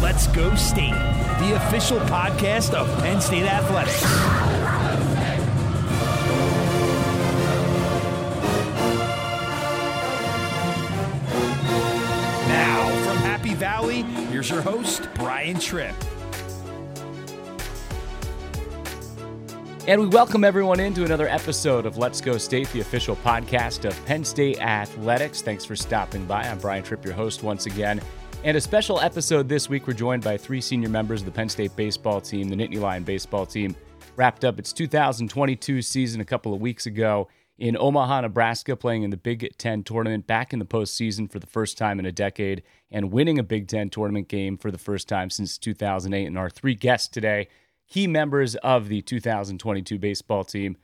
Let's Go State, the official podcast of Penn State Athletics. Now, from Happy Valley, here's your host, Brian Tripp. And we welcome everyone into another episode of Let's Go State, the official podcast of Penn State Athletics. Thanks for stopping by. I'm Brian Tripp, your host once again. And a special episode this week, we're joined by three senior members of the Penn State baseball team. The Nittany Lion baseball team wrapped up its 2022 season a couple of weeks ago in Omaha, Nebraska, playing in the Big Ten tournament back in the postseason for the first time in a decade and winning a Big Ten tournament game for the first time since 2008. And our three guests today, key members of the 2022 baseball team.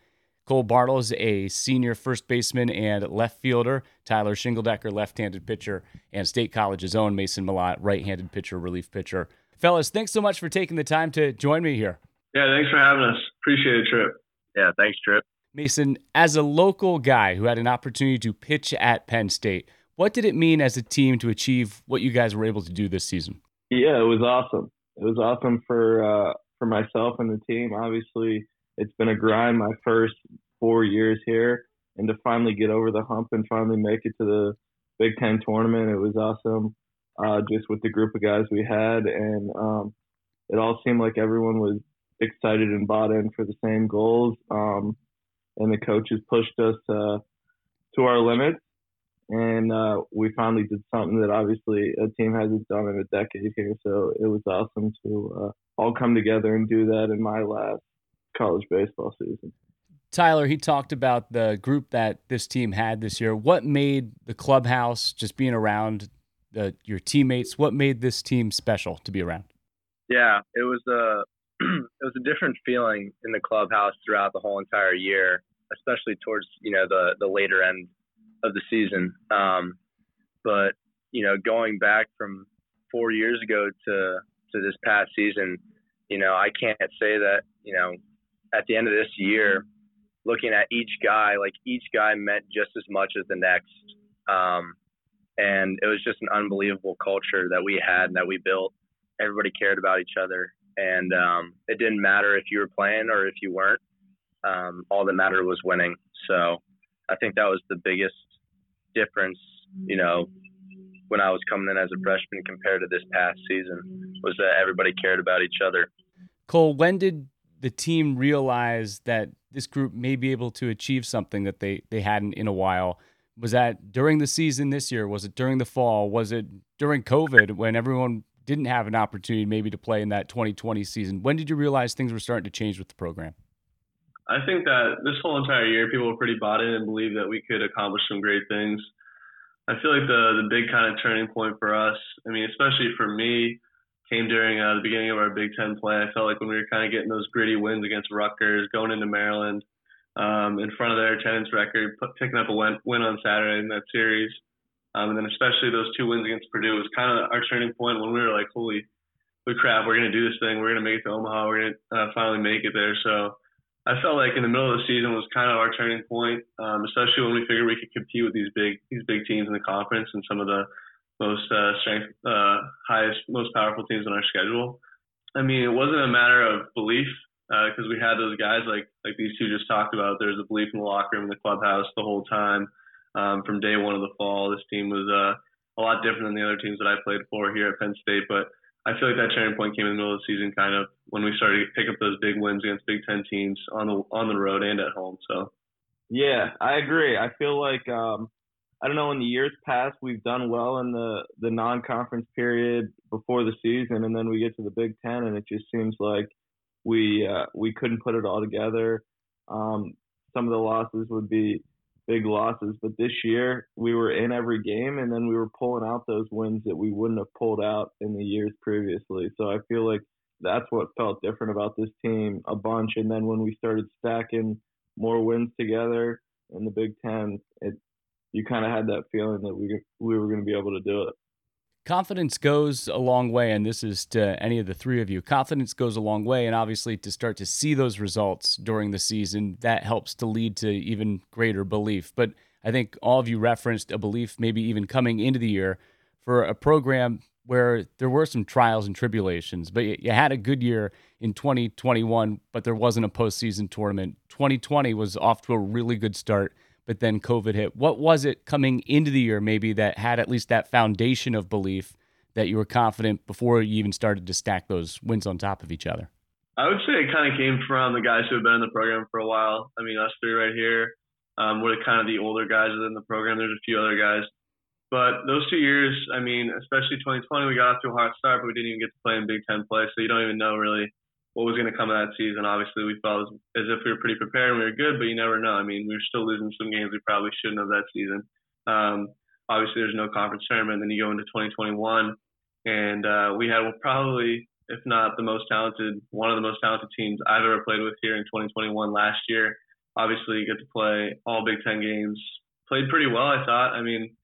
Cole Bartles, a senior first baseman and left fielder. Tyler Shingledecker, left-handed pitcher, and State College's own Mason Malott, right-handed pitcher, relief pitcher. Fellas, thanks so much for taking the time to join me here. Yeah, thanks for having us. Appreciate it, Trip. Yeah, thanks, Trip. Mason, as a local guy who had an opportunity to pitch at Penn State, what did it mean as a team to achieve what you guys were able to do this season? Yeah, it was awesome. It was awesome for uh, for myself and the team. Obviously, it's been a grind my first four years here, and to finally get over the hump and finally make it to the Big Ten tournament, it was awesome. Uh, just with the group of guys we had, and um, it all seemed like everyone was excited and bought in for the same goals. Um, and the coaches pushed us uh, to our limits, and uh, we finally did something that obviously a team hasn't done in a decade here. So it was awesome to uh, all come together and do that in my last college baseball season. Tyler, he talked about the group that this team had this year. What made the clubhouse, just being around the, your teammates, what made this team special to be around? Yeah, it was a it was a different feeling in the clubhouse throughout the whole entire year, especially towards you know the the later end of the season. Um, but you know, going back from four years ago to to this past season, you know, I can't say that you know at the end of this year looking at each guy, like each guy meant just as much as the next. Um, and it was just an unbelievable culture that we had and that we built. Everybody cared about each other. And um, it didn't matter if you were playing or if you weren't. Um, all that mattered was winning. So I think that was the biggest difference, you know, when I was coming in as a freshman compared to this past season was that everybody cared about each other. Cole, when did the team realize that this group may be able to achieve something that they, they hadn't in a while. Was that during the season this year? Was it during the fall? Was it during COVID when everyone didn't have an opportunity maybe to play in that 2020 season? When did you realize things were starting to change with the program? I think that this whole entire year, people were pretty bought in and believed that we could accomplish some great things. I feel like the the big kind of turning point for us, I mean, especially for me, came during uh, the beginning of our Big Ten play. I felt like when we were kind of getting those gritty wins against Rutgers, going into Maryland, um, in front of their attendance record, picking up a win, win on Saturday in that series, um, and then especially those two wins against Purdue was kind of our turning point when we were like, holy, holy crap, we're gonna do this thing, we're gonna make it to Omaha, we're gonna uh, finally make it there. So. I felt like in the middle of the season was kind of our turning point, um, especially when we figured we could compete with these big these big teams in the conference and some of the most uh, strength, uh, highest, most powerful teams on our schedule. I mean, it wasn't a matter of belief because uh, we had those guys like like these two just talked about. There was a belief in the locker room, in the clubhouse, the whole time um, from day one of the fall. This team was uh, a lot different than the other teams that I played for here at Penn State, but I feel like that turning point came in the middle of the season, kind of when we started to pick up those big wins against Big Ten teams on the on the road and at home. So, yeah, I agree. I feel like um, I don't know. In the years past, we've done well in the the non-conference period before the season, and then we get to the Big Ten, and it just seems like we uh, we couldn't put it all together. Um, some of the losses would be big losses, but this year we were in every game, and then we were pulling out those wins that we wouldn't have pulled out in the years previously. So I feel like that's what felt different about this team a bunch. And then when we started stacking more wins together in the Big Ten, it you kind of had that feeling that we we were going to be able to do it. Confidence goes a long way, and this is to any of the three of you. Confidence goes a long way, and obviously to start to see those results during the season, that helps to lead to even greater belief. But I think all of you referenced a belief, maybe even coming into the year, for a program where there were some trials and tribulations, but you had a good year in 2021, but there wasn't a postseason tournament. 2020 was off to a really good start, but then COVID hit. What was it coming into the year, maybe, that had at least that foundation of belief that you were confident before you even started to stack those wins on top of each other? I would say it kind of came from the guys who have been in the program for a while. I mean, us three right here, um, we're kind of the older guys within the program. There's a few other guys but those two years, I mean, especially 2020, we got off to a hot start, but we didn't even get to play in Big Ten play, so you don't even know really what was going to come of that season. Obviously, we felt as, as if we were pretty prepared and we were good, but you never know. I mean, we were still losing some games we probably shouldn't have that season. Um, obviously, there's no conference tournament. Then you go into 2021, and uh, we had probably, if not the most talented, one of the most talented teams I've ever played with here in 2021 last year. Obviously, you get to play all Big Ten games. Played pretty well, I thought. I mean,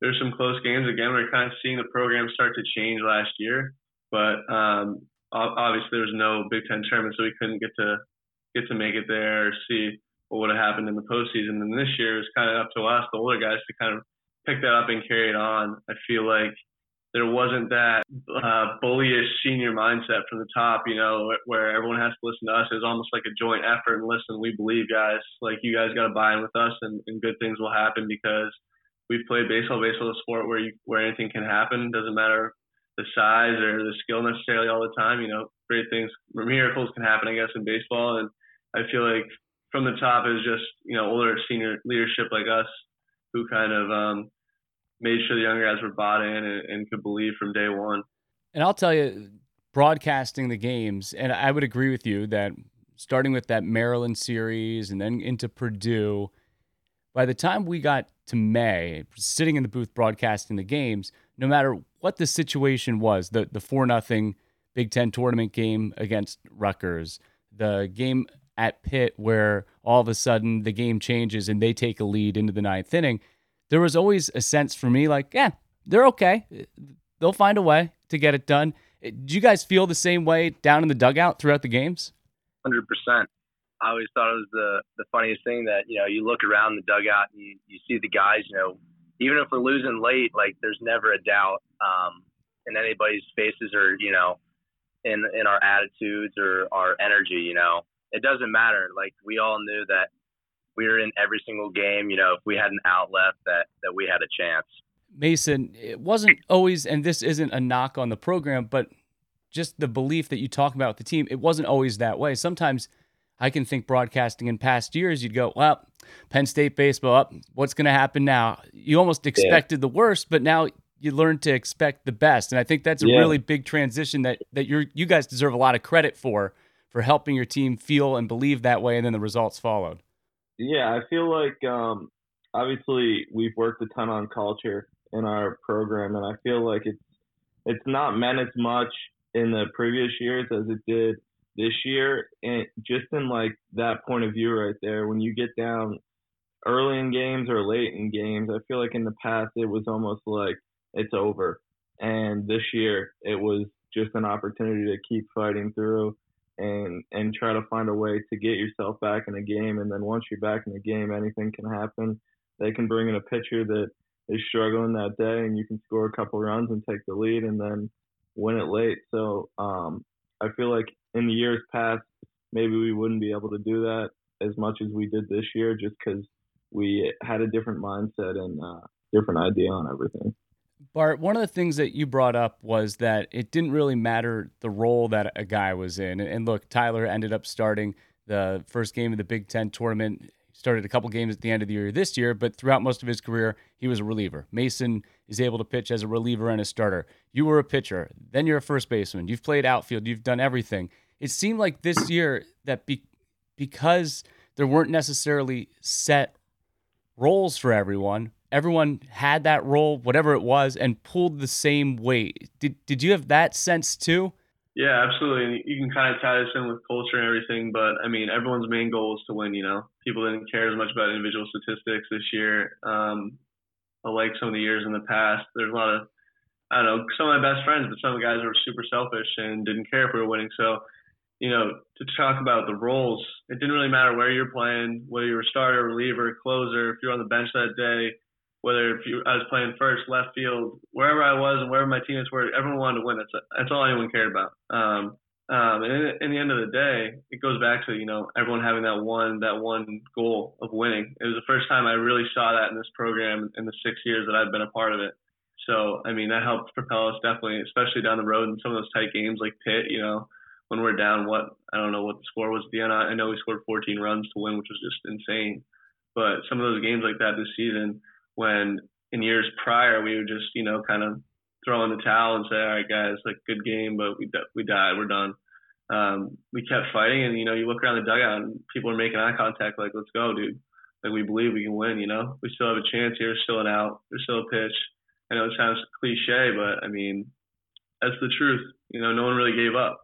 there's some close games. Again, we are kind of seeing the program start to change last year, but um, obviously there was no Big Ten tournament, so we couldn't get to get to make it there or see what would have happened in the postseason. And this year it was kind of up to us, the older guys, to kind of pick that up and carry it on. I feel like there wasn't that uh, bullyish senior mindset from the top, you know, where everyone has to listen to us. It was almost like a joint effort and listen, we believe, guys. Like you guys got to buy in with us, and, and good things will happen because we've played baseball. Baseball is a sport where you, where anything can happen. Doesn't matter the size or the skill necessarily all the time. You know, great things, miracles can happen, I guess, in baseball. And I feel like from the top is just you know older senior leadership like us who kind of um, made sure the younger guys were bought in and, and could believe from day one. And I'll tell you, broadcasting the games, and I would agree with you that starting with that Maryland series and then into Purdue by the time we got to May, sitting in the booth broadcasting the games, no matter what the situation was, the the four nothing Big Ten tournament game against Rutgers, the game at Pitt where all of a sudden the game changes and they take a lead into the ninth inning, there was always a sense for me like, yeah, they're okay. They'll find a way to get it done. Do you guys feel the same way down in the dugout throughout the games? Hundred percent. I always thought it was the the funniest thing that you know you look around the dugout and you, you see the guys you know even if we're losing late like there's never a doubt um, in anybody's faces or you know in in our attitudes or our energy you know. It doesn't matter. Like we all knew that we were in every single game you know if we had an out left that that we had a chance. Mason it wasn't always and this isn't a knock on the program but just the belief that you talk about with the team it wasn't always that way. Sometimes I can think broadcasting in past years, you'd go, well, Penn State baseball, up. what's going to happen now? You almost expected yeah. the worst, but now you learn to expect the best. And I think that's a yeah. really big transition that that you you guys deserve a lot of credit for for helping your team feel and believe that way, and then the results followed. Yeah, I feel like um, obviously we've worked a ton on culture in our program, and I feel like it's it's not meant as much in the previous years as it did this year, and just in like that point of view right there, when you get down early in games or late in games, I feel like in the past it was almost like it's over, and this year it was just an opportunity to keep fighting through and and try to find a way to get yourself back in a game, and then once you're back in the game, anything can happen. They can bring in a pitcher that is struggling that day, and you can score a couple runs and take the lead, and then win it late. So um, I feel like in the years past, maybe we wouldn't be able to do that as much as we did this year, just because we had a different mindset and uh, different idea on everything. Bart, one of the things that you brought up was that it didn't really matter the role that a guy was in. And look, Tyler ended up starting the first game of the Big Ten tournament started a couple games at the end of the year this year, but throughout most of his career, he was a reliever. Mason is able to pitch as a reliever and a starter. You were a pitcher, then you're a first baseman. You've played outfield, you've done everything. It seemed like this year that be, because there weren't necessarily set roles for everyone, everyone had that role, whatever it was, and pulled the same weight. Did, did you have that sense too? Yeah, absolutely. you can kind of tie this in with culture and everything, but I mean, everyone's main goal is to win. You know, people didn't care as much about individual statistics this year. Um, like some of the years in the past, there's a lot of I don't know some of my best friends, but some of the guys were super selfish and didn't care if we were winning. So, you know, to talk about the roles, it didn't really matter where you're playing, whether you were starter, reliever, closer, if you're on the bench that day. whether if you, I was playing first, left field, wherever I was and wherever my teammates were, everyone wanted to win. That's that's all anyone cared about. Um, um, and in, in the end of the day, it goes back to you know everyone having that one that one goal of winning. It was the first time I really saw that in this program in the six years that I've been a part of it. So I mean that helped propel us definitely, especially down the road in some of those tight games like Pitt. You know when we're down, what I don't know what the score was end. I know we scored 14 runs to win, which was just insane. But some of those games like that this season, when in years prior we would just you know kind of throw in the towel and say, all right guys, like good game, but we we died, we're done. Um, we kept fighting, and you know you look around the dugout and people are making eye contact, like let's go, dude. Like we believe we can win. You know, we still have a chance here, still an out, there's still a pitch. I know it sounds cliche, but I mean that's the truth. You know, no one really gave up.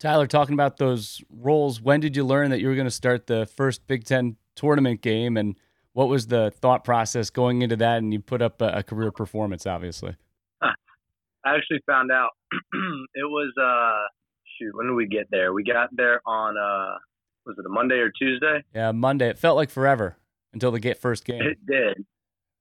Tyler, talking about those roles, when did you learn that you were going to start the first Big Ten tournament game, and what was the thought process going into that? And you put up a, a career performance, obviously. I actually found out it was uh shoot when did we get there? We got there on uh was it a Monday or Tuesday? Yeah, Monday. It felt like forever until the get first game. It did.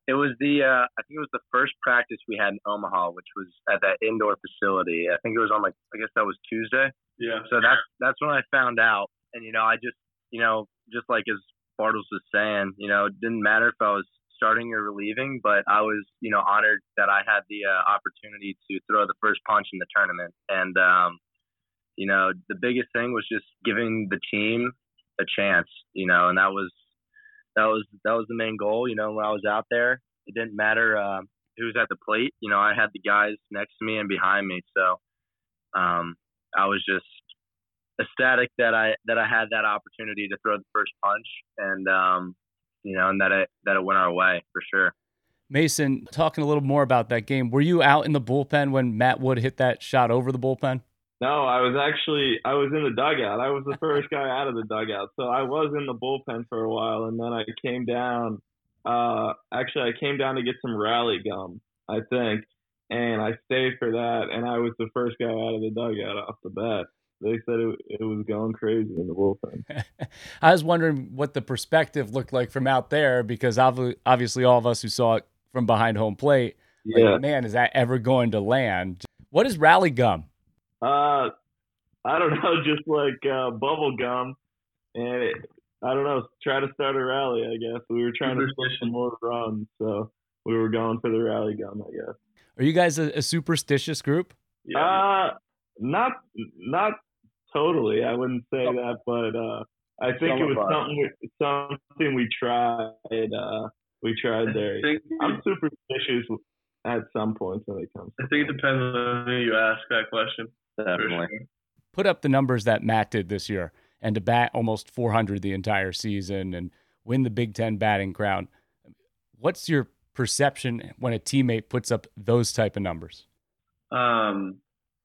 It was the uh, I think it was the first practice we had in Omaha, which was at that indoor facility. I think it was on like I guess that was Tuesday. Yeah. So that's that's when I found out, and you know I just you know just like as Bartles was saying, you know it didn't matter if I was starting or relieving, but I was you know honored that I had the uh, opportunity to throw the first punch in the tournament, and um, you know the biggest thing was just giving the team a chance, you know, and that was that was that was the main goal. You know, when I was out there, it didn't matter uh, who was at the plate. You know, I had the guys next to me and behind me, so um, I was just ecstatic that I that I had that opportunity to throw the first punch, and um, you know, and that it that it went our way for sure. Mason, talking a little more about that game, were you out in the bullpen when Matt Wood hit that shot over the bullpen? No, I was actually I was in the dugout. I was the first guy out of the dugout, so I was in the bullpen for a while, and then I came down. Uh, actually, I came down to get some rally gum, I think, and I stayed for that. And I was the first guy out of the dugout off the bat. They said it, it was going crazy in the bullpen. I was wondering what the perspective looked like from out there because obviously all of us who saw it from behind home plate, yeah. Like, man, is that ever going to land? What is rally gum? Uh, I don't know, just like uh, bubble gum, and it, I don't know, try to start a rally. I guess we were trying to push some more runs, so we were going for the rally gum. I guess. Are you guys a, a superstitious group? Yeah. Uh, not not totally. I wouldn't say oh. that, but uh, I think Some it was something we, something we tried. Uh, we tried there. I'm superstitious at some point when it comes. I think it depends on who you ask that question. Definitely. Sure. Put up the numbers that Matt did this year, and to bat almost 400 the entire season and win the Big Ten batting crown. What's your perception when a teammate puts up those type of numbers? Um,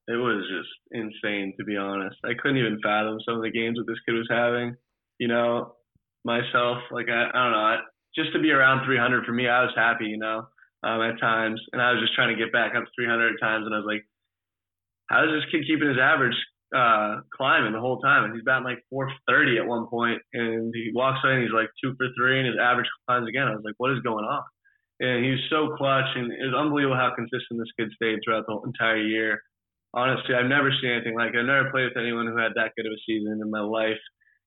it was just insane to be honest. I couldn't even fathom some of the games that this kid was having. You know, myself, like I, I don't know, I, just to be around 300 for me, I was happy. You know, um, at times, and I was just trying to get back up to 300 times, and I was like, how is this kid keeping his average uh, climbing the whole time? And he's batting like 430 at one point, and he walks away and he's like two for three, and his average climbs again. I was like, what is going on? And he was so clutch, and it was unbelievable how consistent this kid stayed throughout the entire year. Honestly, I've never seen anything like it. I've never played with anyone who had that good of a season in my life.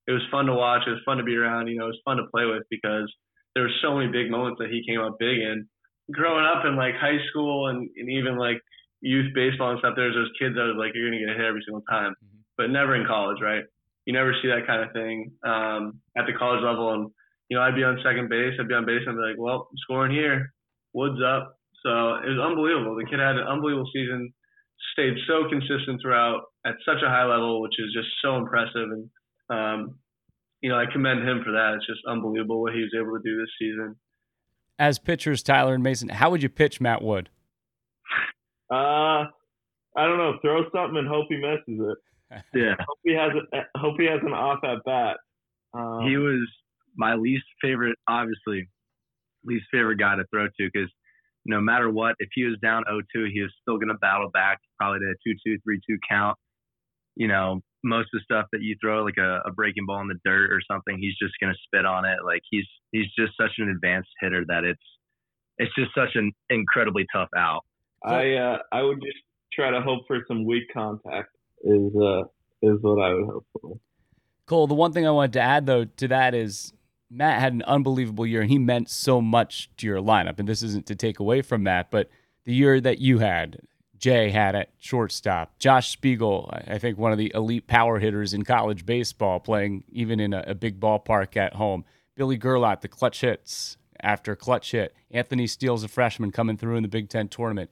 It was fun to watch. It was fun to be around. You know, it was fun to play with because there were so many big moments that he came up big in. Growing up in like high school and, and even like youth baseball and stuff, there's those kids that was like, you're going to get a hit every single time, mm-hmm. but never in college, right? You never see that kind of thing um, at the college level. And, you know, I'd be on second base, I'd be on base, and I'd be like, well, I'm scoring here, Woods up. So it was unbelievable. The kid had an unbelievable season, stayed so consistent throughout at such a high level, which is just so impressive. And, um, you know, I commend him for that. It's just unbelievable what he was able to do this season. As pitchers, Tyler and Mason, how would you pitch Matt Wood? Uh, I don't know. Throw something and hope he misses it. Yeah. hope he has a, hope he has an off at bat. Um, he was my least favorite, obviously, least favorite guy to throw to because no matter what, if he was down 0-2, he was still going to battle back probably to a 2-2, 3-2 count. You know, most of the stuff that you throw, like a, a breaking ball in the dirt or something, he's just going to spit on it. Like he's he's just such an advanced hitter that it's it's just such an incredibly tough out. I uh, I would just try to hope for some weak contact is uh is what I would hope for. Cole, the one thing I wanted to add though to that is Matt had an unbelievable year and he meant so much to your lineup. And this isn't to take away from Matt, but the year that you had, Jay had at shortstop, Josh Spiegel, I think one of the elite power hitters in college baseball, playing even in a, a big ballpark at home. Billy Gerlach, the clutch hits after clutch hit. Anthony Steele's a freshman coming through in the Big Ten tournament.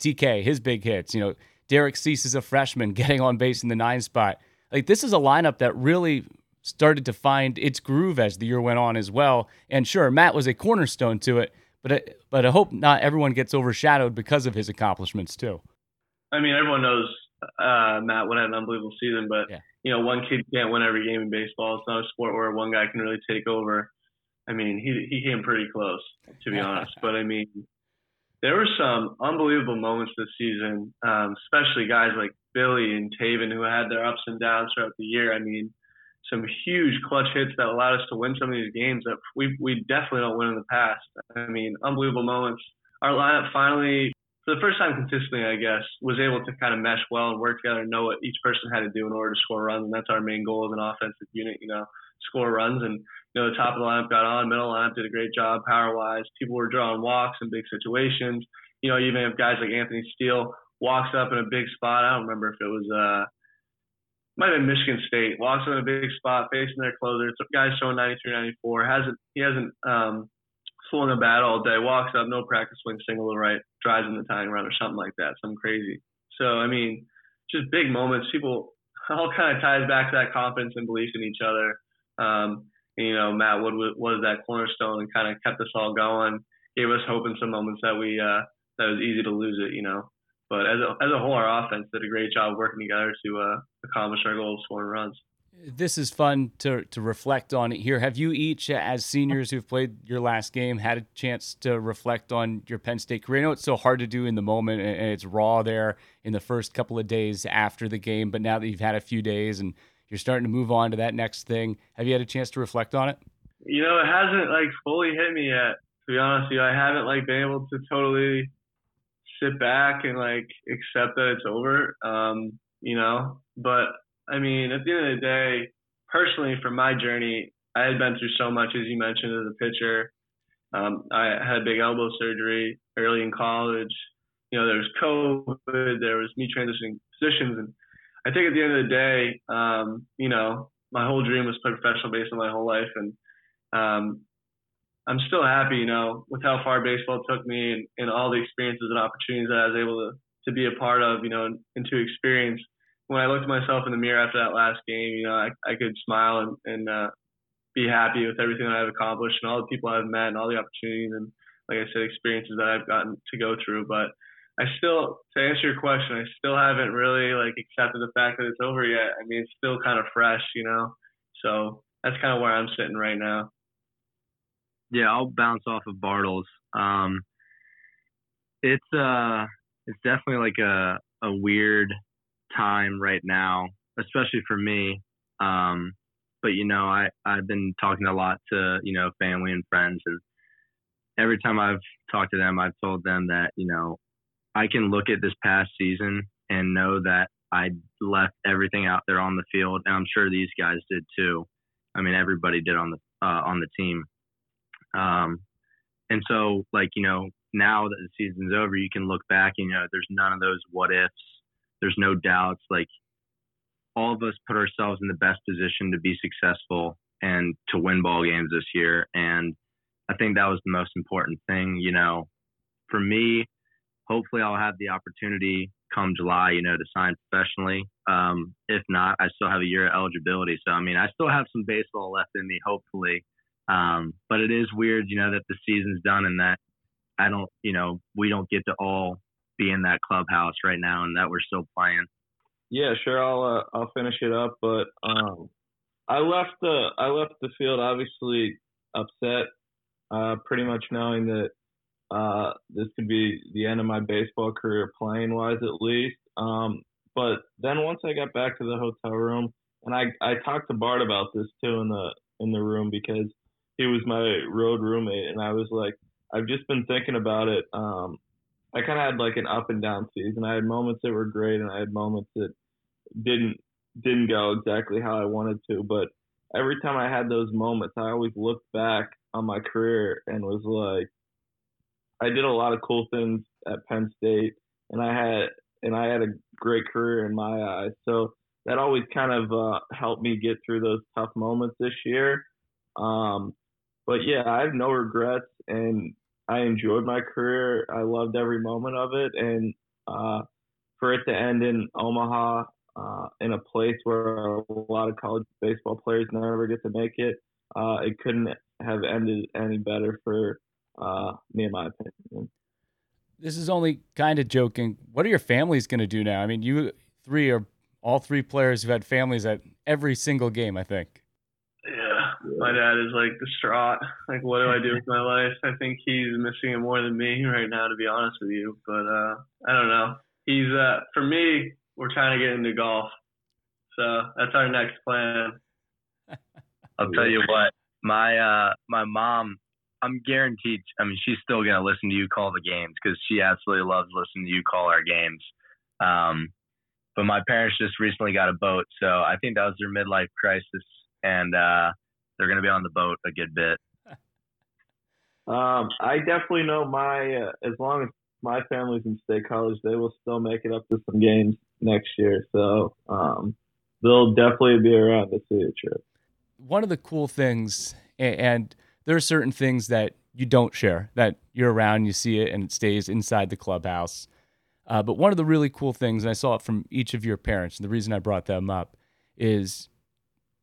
TK, his big hits. You know, Derek Cease is a freshman getting on base in the nine spot. Like this is a lineup that really started to find its groove as the year went on as well. And sure, Matt was a cornerstone to it, but I, but I hope not everyone gets overshadowed because of his accomplishments too. I mean, everyone knows uh, Matt have an unbelievable season, but yeah. you know, one kid can't win every game in baseball. It's not a sport where one guy can really take over. I mean, he he came pretty close, to be honest. But I mean, there were some unbelievable moments this season, um, especially guys like Billy and Taven who had their ups and downs throughout the year. I mean, some huge clutch hits that allowed us to win some of these games that we we definitely don't win in the past. I mean, unbelievable moments. Our lineup finally, for the first time consistently, I guess, was able to kind of mesh well and work together and know what each person had to do in order to score runs. And that's our main goal as an offensive unit, you know, score runs. And you know, the top of the lineup got on, middle lineup did a great job power wise. People were drawing walks in big situations. You know, even if guys like Anthony Steele walks up in a big spot, I don't remember if it was uh might have been Michigan State. Walks in a big spot, facing their closer. Guy's showing 93, 94. Hasn't he hasn't um, swung a bat all day. Walks up, no practice swing, single to right, drives in the tying run or something like that. Something crazy. So I mean, just big moments. People all kind of ties back to that confidence and belief in each other. Um, and, you know, Matt Wood was that cornerstone and kind of kept us all going. Gave us hope in some moments that we uh, that was easy to lose it. You know. But as a, as a whole, our offense did a great job working together to uh, accomplish our goal of scoring runs. This is fun to, to reflect on it here. Have you each, as seniors who've played your last game, had a chance to reflect on your Penn State career? I know it's so hard to do in the moment and it's raw there in the first couple of days after the game, but now that you've had a few days and you're starting to move on to that next thing, have you had a chance to reflect on it? You know, it hasn't like fully hit me yet. To be honest with you, I haven't like been able to totally sit back and like accept that it's over. Um, you know, but I mean, at the end of the day, personally, for my journey, I had been through so much, as you mentioned, as a pitcher. Um, I had big elbow surgery early in college. You know, there was COVID, there was me transitioning positions, and I think at the end of the day, um, you know, my whole dream was to play professional baseball my whole life, and um, I'm still happy, you know, with how far baseball took me and, and all the experiences and opportunities that I was able to, to be a part of, you know, and, and to experience. When I looked at myself in the mirror after that last game, you know, I, I could smile and, and uh, be happy with everything that I've accomplished and all the people I've met and all the opportunities and, like I said, experiences that I've gotten to go through. But I still, to answer your question, I still haven't really like accepted the fact that it's over yet. I mean, it's still kind of fresh, you know. So that's kind of where I'm sitting right now. Yeah, I'll bounce off of Bartles. Um, it's uh, it's definitely like a a weird time right now, especially for me. Um, but you know, I I've been talking a lot to you know family and friends, and every time I've talked to them, I've told them that you know I can look at this past season and know that I left everything out there on the field, and I'm sure these guys did too. I mean, everybody did on the uh, on the team. Um, and so, like, you know, now that the season's over, you can look back and, you know, there's none of those what ifs. There's no doubts. Like, all of us put ourselves in the best position to be successful and to win ball games this year. And I think that was the most important thing. You know, for me, hopefully I'll have the opportunity come July, you know, to sign professionally. Um, if not, I still have a year of eligibility. So, I mean, I still have some baseball left in me, hopefully. Um, but it is weird, you know, that the season's done and that I don't, you know, we don't get to all be in that clubhouse right now and that we're still playing. Yeah, sure. I'll uh, I'll finish it up, but um, I left the I left the field obviously upset, uh, pretty much knowing that uh, this could be the end of my baseball career, playing wise at least. Um, but then once I got back to the hotel room, and I I talked to Bart about this too in the in the room because he was my road roommate, and I was like, I've just been thinking about it. Um, I kind of had like an up and down season. I had moments that were great, and I had moments that didn't didn't go exactly how I wanted to. But every time I had those moments, I always looked back on my career and was like, I did a lot of cool things at Penn State, and I had and I had a great career in my eyes. So that always kind of uh, helped me get through those tough moments this year. Um, but yeah, I have no regrets, and I enjoyed my career. I loved every moment of it, and uh, for it to end in Omaha, uh, in a place where a lot of college baseball players never get to make it, uh, it couldn't have ended any better for uh, me, in my opinion. This is only kind of joking. What are your families going to do now? I mean, you three are all three players who've had families at every single game, I think. My dad is like distraught. Like, what do I do with my life? I think he's missing it more than me right now, to be honest with you. But uh, I don't know. He's uh, for me. We're trying to get into golf, so that's our next plan. I'll tell you what, my uh, my mom I'm guaranteed. I mean, she's still gonna listen to you call the games because she absolutely loves listening to you call our games. Um, but my parents just recently got a boat, so I think that was their midlife crisis, and uh, they're gonna be on the boat a good bit. Um, I definitely know my uh, as long as my family's in state college, they will still make it up to some games next year. So um, they'll definitely be around to see a trip. One of the cool things, and there are certain things that you don't share that you're around, you see it, and it stays inside the clubhouse. Uh, but one of the really cool things, and I saw it from each of your parents, and the reason I brought them up is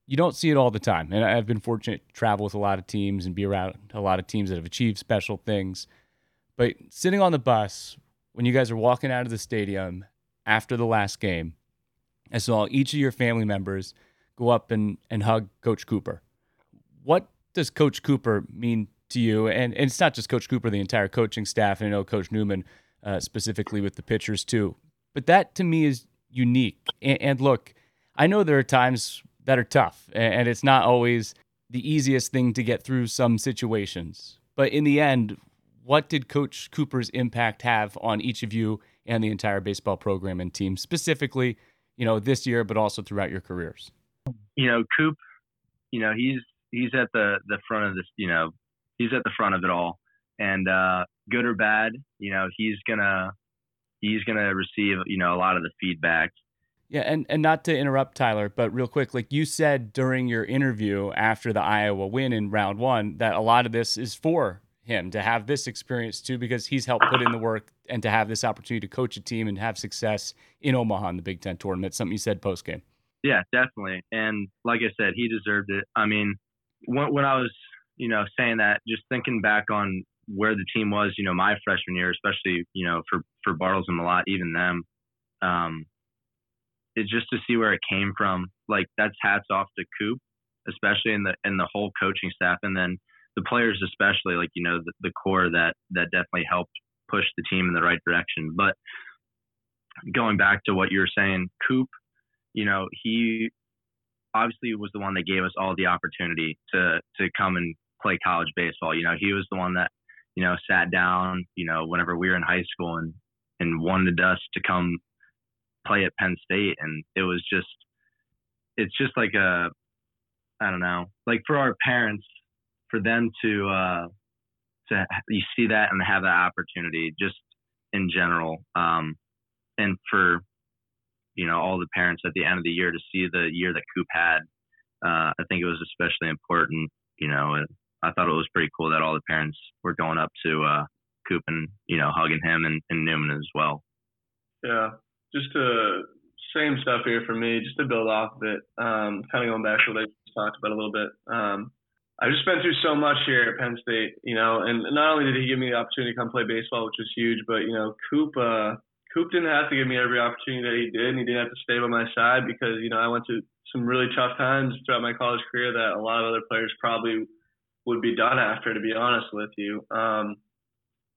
you don't see it all the time. And I've been fortunate to travel with a lot of teams and be around a lot of teams that have achieved special things. But sitting on the bus when you guys are walking out of the stadium after the last game, I saw each of your family members go up and, and hug Coach Cooper. What does Coach Cooper mean to you? And, and it's not just Coach Cooper, the entire coaching staff, and I know Coach Newman uh, specifically with the pitchers too. But that to me is unique. And, and, look, I know there are times that are tough, and it's not always the easiest thing to get through some situations. But in the end, what did Coach Cooper's impact have on each of you and the entire baseball program and team, specifically, you know, this year, but also throughout your careers? You know, Coop, you know, he's he's at the the front of this. You know, he's at the front of it all, and uh, good or bad, you know, he's gonna he's gonna receive you know a lot of the feedback. Yeah, and and not to interrupt Tyler, but real quick, like you said during your interview after the Iowa win in round one, that a lot of this is for him to have this experience too, because he's helped put in the work and to have this opportunity to coach a team and have success in Omaha in the Big Ten tournament. Something you said post game. Yeah, definitely. And like I said, he deserved it. I mean, when, when I was, you know, saying that, just thinking back on where the team was, you know, my freshman year, especially, you know, for, for Bartles and Malott, even them, um, it's just to see where it came from. Like that's hats off to Coop, especially in the, in the whole coaching staff. And then the players, especially like, you know, the, the core that, that definitely helped push the team in the right direction. But going back to what you were saying, Coop, you know, he obviously was the one that gave us all the opportunity to to come and play college baseball. You know, he was the one that you know sat down. You know, whenever we were in high school and and wanted us to come play at Penn State, and it was just it's just like a I don't know, like for our parents, for them to uh to you see that and have that opportunity just in general um and for you know all the parents at the end of the year to see the year that Coop had. Uh, I think it was especially important. You know, I thought it was pretty cool that all the parents were going up to uh, Coop and you know hugging him and, and Newman as well. Yeah, just to same stuff here for me. Just to build off of it, um, kind of going back to what I just talked about a little bit. Um, I've just been through so much here at Penn State, you know, and not only did he give me the opportunity to come play baseball, which was huge, but you know, Coop, uh, Coop didn't have to give me every opportunity that he did, and he didn't have to stay by my side because you know I went to some really tough times throughout my college career that a lot of other players probably would be done after, to be honest with you. Um,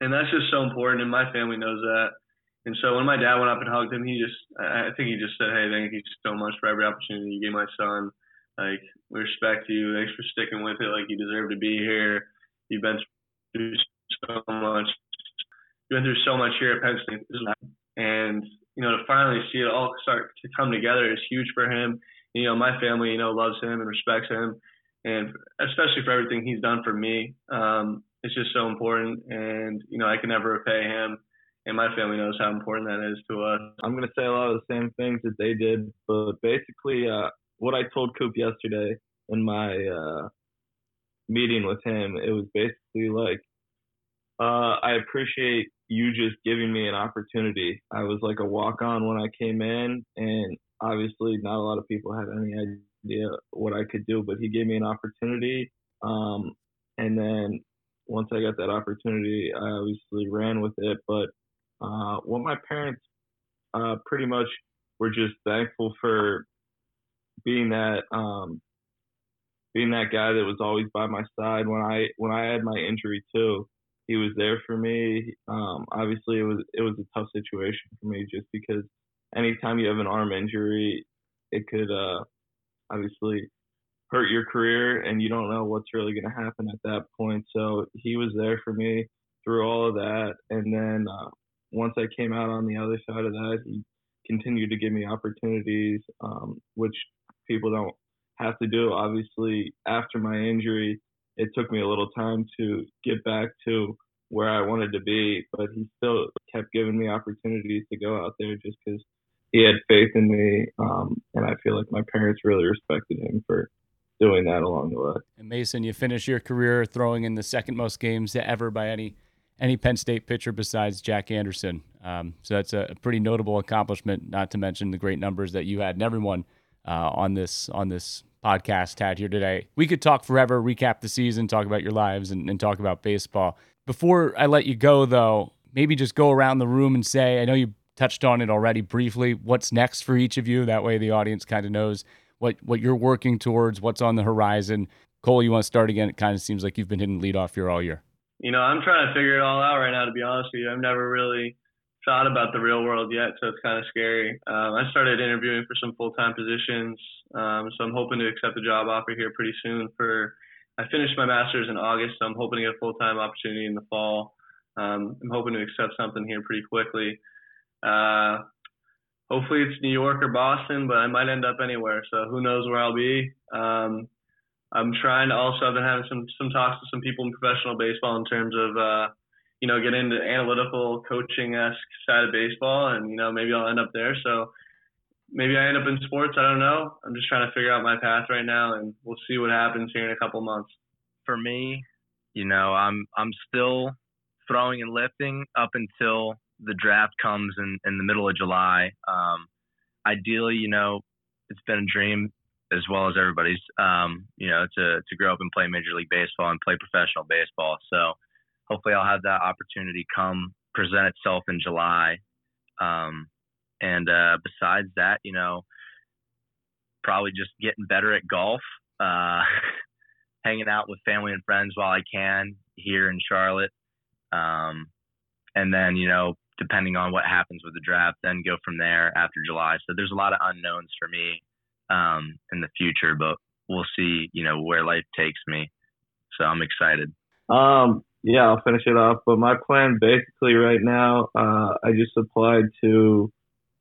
and that's just so important, and my family knows that. And so when my dad went up and hugged him, he just, I think he just said, "Hey, thank you so much for every opportunity you gave my son. Like, we respect you. Thanks for sticking with it. Like, you deserve to be here. You've been through so much. You've been through so much here at Penn State, and you know to finally see it all start to come together is huge for him. You know, my family, you know, loves him and respects him, and especially for everything he's done for me. Um, it's just so important, and you know, I can never repay him and my family knows how important that is to us. I'm going to say a lot of the same things that they did, but basically, uh, what I told Coop yesterday in my uh, meeting with him, it was basically like, uh, I appreciate you just giving me an opportunity. I was like a walk on when I came in, and obviously, not a lot of people had any idea what I could do, but he gave me an opportunity. Um, and then once I got that opportunity, I obviously ran with it. But uh, well, my parents uh, pretty much were just thankful for being that um, being that guy that was always by my side when I when I had my injury too. He was there for me. Um, obviously, it was it was a tough situation for me just because anytime you have an arm injury, it could uh, obviously hurt your career, and you don't know what's really going to happen at that point. So he was there for me through all of that, and then uh, once I came out on the other side of that, he continued to give me opportunities, um, which people don't have to do. Obviously, after my injury, it took me a little time to get back to where I wanted to be, but he still kept giving me opportunities to go out there just because he had faith in me. Um, and I feel like my parents really respected him for doing that along the way. And Mason, you finish your career throwing in the second most games ever by any any Penn State pitcher besides Jack Anderson. Um, so that's a, pretty notable accomplishment. Not to mention the great numbers that you had and everyone uh, on this on this podcast had here today. We could talk forever, recap the season, talk about your lives, and, and talk about baseball. Before I let you go, though, maybe just go around the room and say, I know you touched on it already briefly. What's next for each of you? That way, the audience kind of knows what what you're working towards, what's on the horizon. Cole, you want to start again? It kind of seems like you've been hitting lead off here all year you know, I'm trying to figure it all out right now. To be honest with you, I've never really thought about the real world yet, so it's kind of scary. Um, I started interviewing for some full-time positions, um, so I'm hoping to accept a job offer here pretty soon. For I finished my master's in August, so I'm hoping to get a full-time opportunity in the fall. Um, I'm hoping to accept something here pretty quickly. Uh, hopefully it's New York or Boston, but I might end up anywhere. So who knows where I'll be. Um, I'm trying to also I've been having some some talks with some people in professional baseball in terms of uh, you know get into analytical coaching esque side of baseball, and you know maybe I'll end up there. So maybe I end up in sports. I don't know. I'm just trying to figure out my path right now, and we'll see what happens here in a couple months. For me, you know, I'm I'm still throwing and lifting up until the draft comes in in the middle of July. Um, ideally, you know, it's been a dream as well as everybody's, um, you know, to, to grow up and play Major League Baseball and play professional baseball. So hopefully I'll have that opportunity come present itself in July. Um, and uh, besides that, you know, probably just getting better at golf, uh, hanging out with family and friends while I can here in Charlotte. Um, and then, you know, depending on what happens with the draft, then go from there after July. So there's a lot of unknowns for me um, in the future, but we'll see, you know, where life takes me. So I'm excited. Um, yeah, I'll finish it off. But my plan basically right now, uh, I just applied to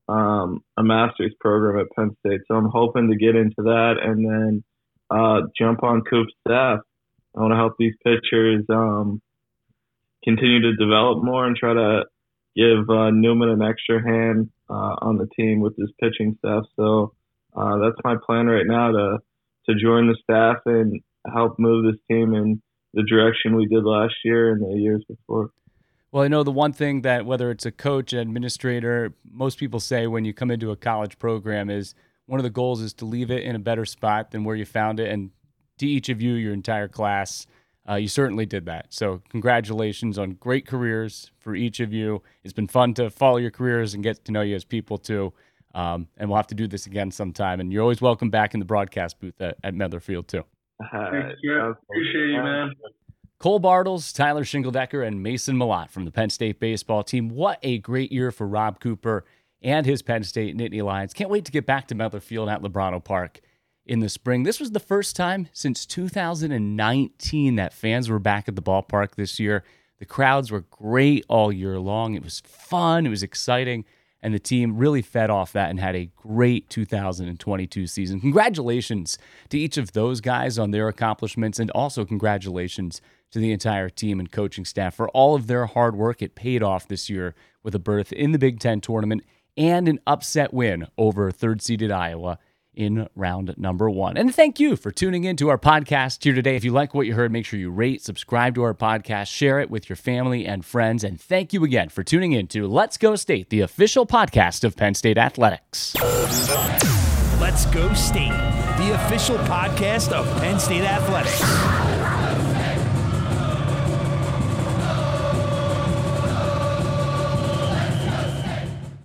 um, a master's program at Penn State. So I'm hoping to get into that and then uh, jump on Coop's staff. I want to help these pitchers um, continue to develop more and try to give uh, Newman an extra hand uh, on the team with his pitching staff. So uh, that's my plan right now to to join the staff and help move this team in the direction we did last year and the years before. Well, I know the one thing that whether it's a coach, administrator, most people say when you come into a college program is one of the goals is to leave it in a better spot than where you found it. And to each of you, your entire class, uh, you certainly did that. So, congratulations on great careers for each of you. It's been fun to follow your careers and get to know you as people too. Um, and we'll have to do this again sometime. And you're always welcome back in the broadcast booth at, at Medlar Field, too. Appreciate you, man. Cole Bartles, Tyler Shingledecker, and Mason Malott from the Penn State baseball team. What a great year for Rob Cooper and his Penn State Nittany Lions. Can't wait to get back to Medlar Field at Lubrano Park in the spring. This was the first time since 2019 that fans were back at the ballpark this year. The crowds were great all year long. It was fun, it was exciting, and the team really fed off that and had a great 2022 season. Congratulations to each of those guys on their accomplishments, and also congratulations to the entire team and coaching staff for all of their hard work. It paid off this year with a berth in the Big Ten tournament and an upset win over third seeded Iowa in round number one. And thank you for tuning in to our podcast here today. If you like what you heard, make sure you rate, subscribe to our podcast, share it with your family and friends. And thank you again for tuning in to Let's Go State, the official podcast of Penn State Athletics. Let's Go State, the official podcast of Penn State Athletics.